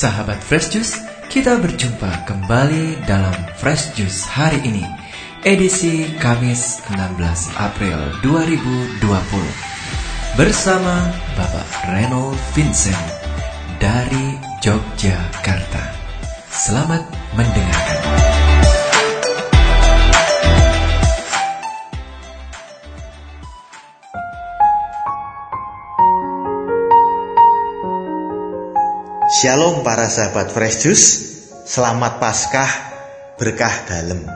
Sahabat Fresh Juice, kita berjumpa kembali dalam Fresh Juice hari ini, edisi Kamis 16 April 2020. Bersama Bapak Reno Vincent dari Yogyakarta. Selamat mendengarkan. Shalom para sahabat Fresh Juice, selamat Paskah, berkah dalam.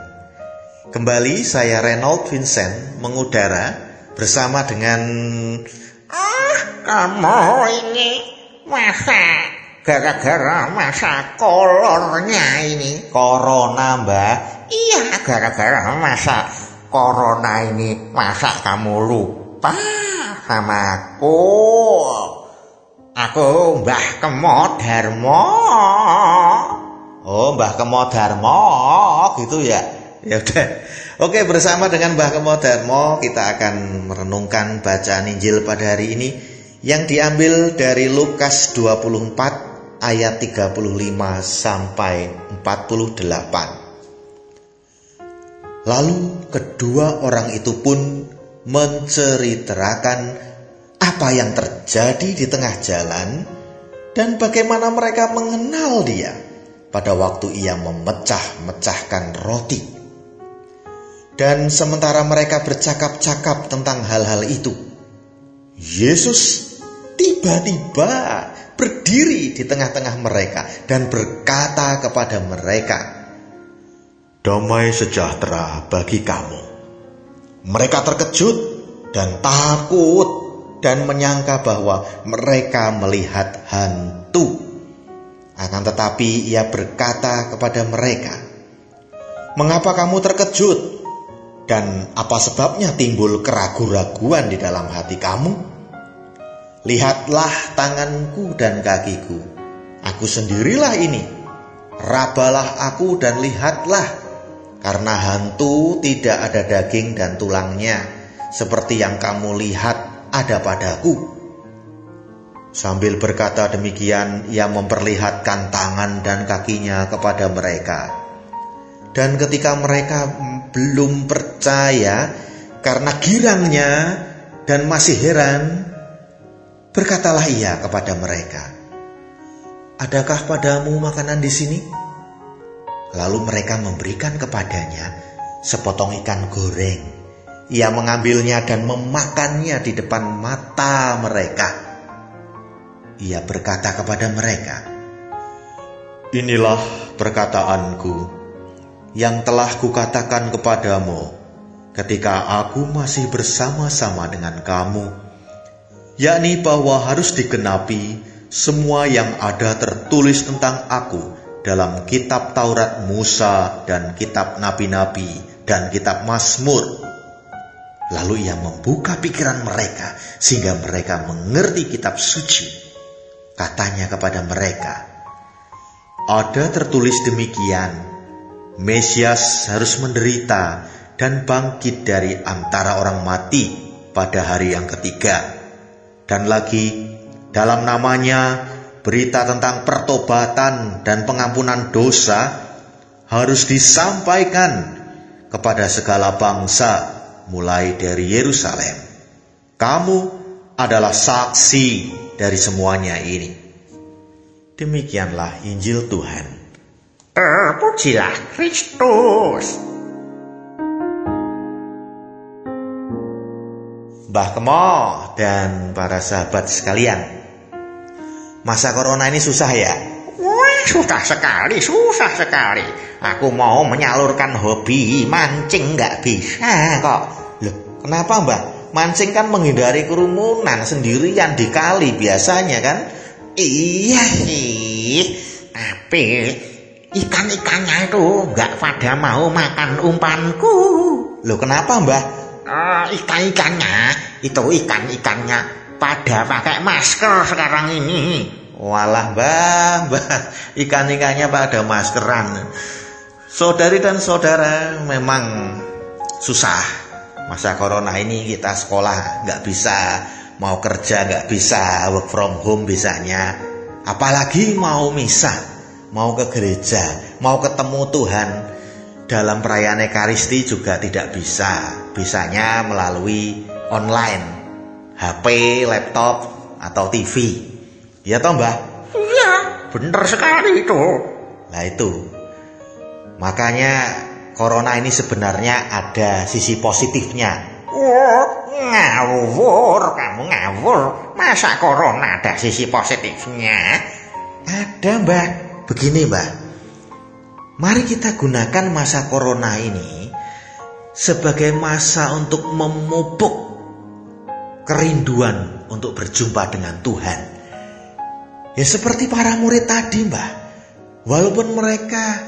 Kembali saya Reynold Vincent mengudara bersama dengan Ah, kamu ini masa gara-gara masa kolornya ini. Corona Mbak. Iya, gara-gara masa corona ini masa kamu lupa sama aku. Aku Mbah Kemo Darmo. Oh Mbah Kemo Darmo gitu ya. Ya udah. Oke bersama dengan Mbah Kemo Darmo kita akan merenungkan bacaan Injil pada hari ini yang diambil dari Lukas 24 ayat 35 sampai 48. Lalu kedua orang itu pun menceritakan apa yang terjadi di tengah jalan dan bagaimana mereka mengenal dia pada waktu ia memecah-mecahkan roti. Dan sementara mereka bercakap-cakap tentang hal-hal itu, Yesus tiba-tiba berdiri di tengah-tengah mereka dan berkata kepada mereka, "Damai sejahtera bagi kamu." Mereka terkejut dan takut dan menyangka bahwa mereka melihat hantu. Akan tetapi ia berkata kepada mereka, "Mengapa kamu terkejut? Dan apa sebabnya timbul keraguan-raguan di dalam hati kamu? Lihatlah tanganku dan kakiku. Aku sendirilah ini. Rabalah aku dan lihatlah, karena hantu tidak ada daging dan tulangnya, seperti yang kamu lihat ada padaku. Sambil berkata demikian, ia memperlihatkan tangan dan kakinya kepada mereka. Dan ketika mereka belum percaya karena girangnya dan masih heran, berkatalah ia kepada mereka, "Adakah padamu makanan di sini?" Lalu mereka memberikan kepadanya sepotong ikan goreng ia mengambilnya dan memakannya di depan mata mereka. Ia berkata kepada mereka, "Inilah perkataanku yang telah kukatakan kepadamu ketika aku masih bersama-sama dengan kamu, yakni bahwa harus digenapi semua yang ada tertulis tentang aku dalam kitab Taurat Musa dan kitab nabi-nabi dan kitab Mazmur." Lalu ia membuka pikiran mereka sehingga mereka mengerti kitab suci. Katanya kepada mereka, ada tertulis demikian, Mesias harus menderita dan bangkit dari antara orang mati pada hari yang ketiga. Dan lagi, dalam namanya berita tentang pertobatan dan pengampunan dosa harus disampaikan kepada segala bangsa mulai dari Yerusalem. Kamu adalah saksi dari semuanya ini. Demikianlah Injil Tuhan. Terpujilah Kristus. Mbah Kemo dan para sahabat sekalian. Masa corona ini susah ya? Susah sekali, susah sekali. Aku mau menyalurkan hobi mancing nggak bisa kok. Loh, kenapa mbak? Mancing kan menghindari kerumunan sendirian di kali biasanya kan? Iya sih, tapi ikan-ikannya itu nggak pada mau makan umpanku. Loh kenapa mbak? Uh, ikan-ikannya, itu ikan-ikannya pada pakai masker sekarang ini. Walah mbak, mbak, ikan-ikannya pada maskeran. Saudari dan saudara memang susah. Masa corona ini kita sekolah nggak bisa, mau kerja nggak bisa, work from home bisanya. Apalagi mau misa, mau ke gereja, mau ketemu Tuhan dalam perayaan Ekaristi juga tidak bisa. Bisanya melalui online, HP, laptop, atau TV. Ya toh mbah? Iya, bener sekali itu. Nah itu. Makanya corona ini sebenarnya ada sisi positifnya. Oh, ngawur, kamu ngawur. Masa corona ada sisi positifnya? Ada mbak. Begini mbak. Mari kita gunakan masa corona ini sebagai masa untuk memupuk kerinduan untuk berjumpa dengan Tuhan. Ya seperti para murid tadi mbak. Walaupun mereka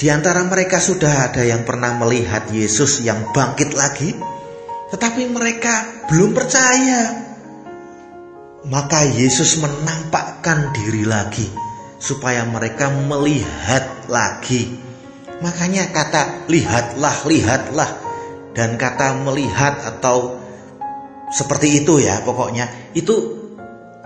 di antara mereka sudah ada yang pernah melihat Yesus yang bangkit lagi, tetapi mereka belum percaya. Maka Yesus menampakkan diri lagi supaya mereka melihat lagi. Makanya kata lihatlah, lihatlah dan kata melihat atau seperti itu ya pokoknya itu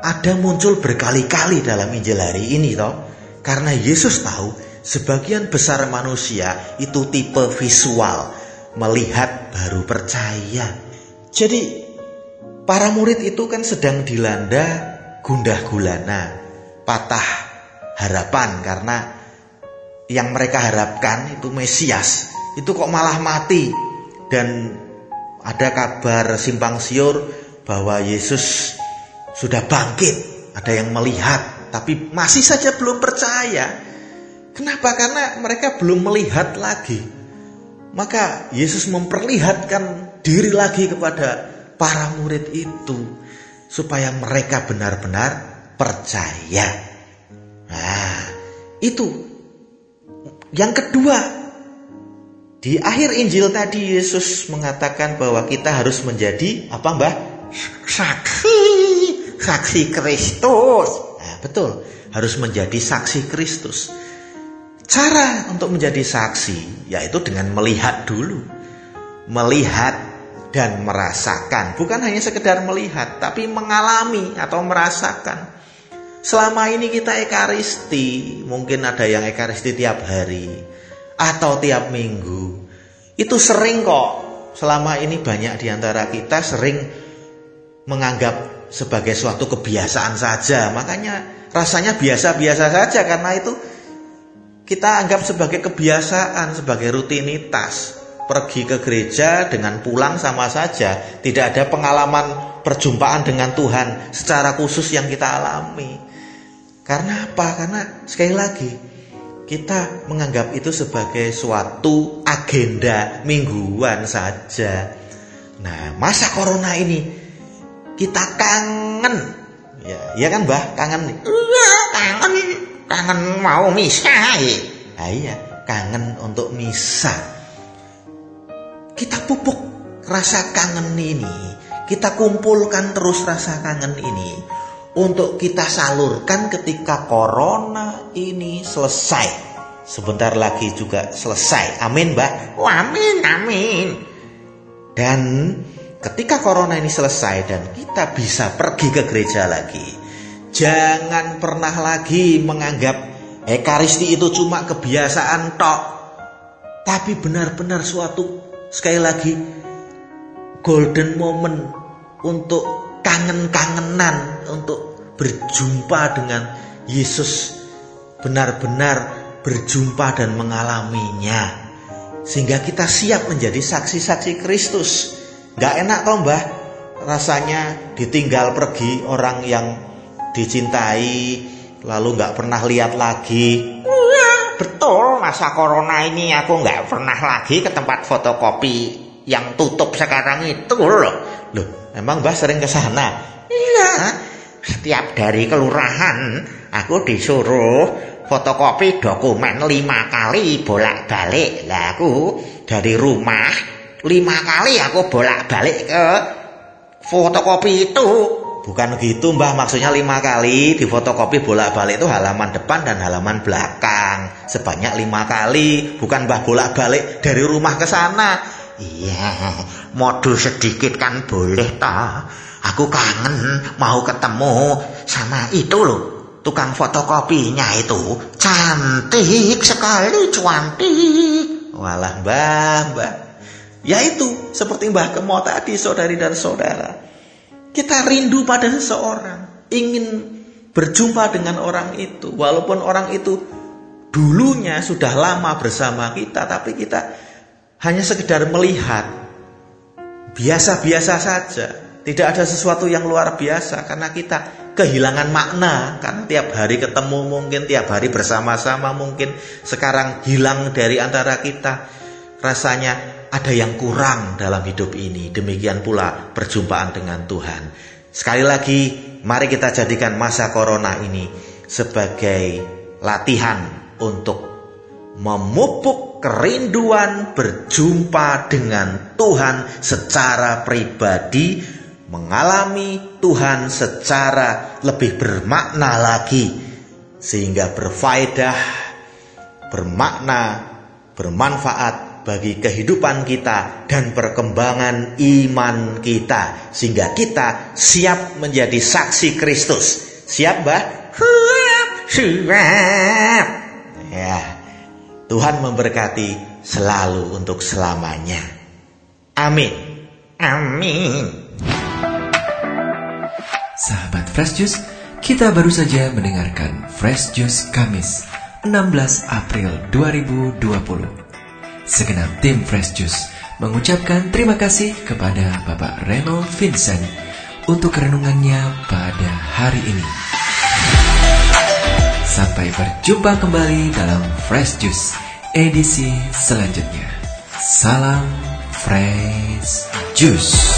ada muncul berkali-kali dalam Injil hari ini toh. Karena Yesus tahu Sebagian besar manusia itu tipe visual, melihat baru percaya. Jadi para murid itu kan sedang dilanda gundah gulana, patah harapan karena yang mereka harapkan itu Mesias itu kok malah mati dan ada kabar simpang siur bahwa Yesus sudah bangkit, ada yang melihat tapi masih saja belum percaya. Kenapa? Karena mereka belum melihat lagi. Maka Yesus memperlihatkan diri lagi kepada para murid itu supaya mereka benar-benar percaya. Nah, itu. Yang kedua, di akhir Injil tadi Yesus mengatakan bahwa kita harus menjadi apa, Mbah? Saksi, saksi Kristus. Nah, betul, harus menjadi saksi Kristus. Cara untuk menjadi saksi yaitu dengan melihat dulu. Melihat dan merasakan. Bukan hanya sekedar melihat, tapi mengalami atau merasakan. Selama ini kita ekaristi, mungkin ada yang ekaristi tiap hari atau tiap minggu. Itu sering kok. Selama ini banyak di antara kita sering menganggap sebagai suatu kebiasaan saja. Makanya rasanya biasa-biasa saja karena itu kita anggap sebagai kebiasaan, sebagai rutinitas. Pergi ke gereja dengan pulang sama saja, tidak ada pengalaman perjumpaan dengan Tuhan secara khusus yang kita alami. Karena apa? Karena sekali lagi kita menganggap itu sebagai suatu agenda mingguan saja. Nah, masa corona ini kita kangen. Ya, ya kan, Mbah? Kangen nih. Iya, kangen. Kangen mau misa nah, iya. Kangen untuk misa kita pupuk rasa kangen ini. Kita kumpulkan terus rasa kangen ini untuk kita salurkan ketika corona ini selesai. Sebentar lagi juga selesai. Amin mbak oh, amin amin. Dan ketika corona ini selesai dan kita bisa pergi ke gereja lagi Jangan pernah lagi menganggap Ekaristi itu cuma kebiasaan tok. Tapi benar-benar suatu sekali lagi golden moment untuk kangen-kangenan untuk berjumpa dengan Yesus benar-benar berjumpa dan mengalaminya sehingga kita siap menjadi saksi-saksi Kristus. Gak enak toh mbah. Rasanya ditinggal pergi orang yang dicintai lalu nggak pernah lihat lagi. Betul masa corona ini aku nggak pernah lagi ke tempat fotokopi yang tutup sekarang itu loh. Loh emang mbah sering ke sana? Iya. Setiap dari kelurahan aku disuruh fotokopi dokumen lima kali bolak balik lah aku dari rumah lima kali aku bolak balik ke fotokopi itu. Bukan gitu mbah. Maksudnya lima kali di fotokopi bolak-balik itu halaman depan dan halaman belakang. Sebanyak lima kali. Bukan mbah bolak-balik dari rumah ke sana. Iya modul sedikit kan boleh ta? Aku kangen mau ketemu sama itu loh tukang fotokopinya itu. Cantik sekali cantik walah mbah mbah ya itu seperti mbah kemo tadi saudari dan saudara. Kita rindu pada seseorang ingin berjumpa dengan orang itu. Walaupun orang itu dulunya sudah lama bersama kita tapi kita hanya sekedar melihat. Biasa-biasa saja. Tidak ada sesuatu yang luar biasa karena kita kehilangan makna karena tiap hari ketemu mungkin tiap hari bersama-sama mungkin. Sekarang hilang dari antara kita. Rasanya ada yang kurang dalam hidup ini. Demikian pula perjumpaan dengan Tuhan. Sekali lagi mari kita jadikan masa corona ini sebagai latihan untuk memupuk kerinduan berjumpa dengan Tuhan secara pribadi mengalami Tuhan secara lebih bermakna lagi sehingga berfaedah, bermakna, bermanfaat bagi kehidupan kita dan perkembangan iman kita sehingga kita siap menjadi saksi Kristus. Siap, Mbah? siap siap Ya. Tuhan memberkati selalu untuk selamanya. Amin. amin Sahabat Fresh Juice, kita baru saja mendengarkan Fresh Juice Kamis 16 April 2020. Segenap tim Fresh Juice mengucapkan terima kasih kepada Bapak Reno Vincent untuk renungannya pada hari ini. Sampai berjumpa kembali dalam Fresh Juice edisi selanjutnya. Salam Fresh Juice.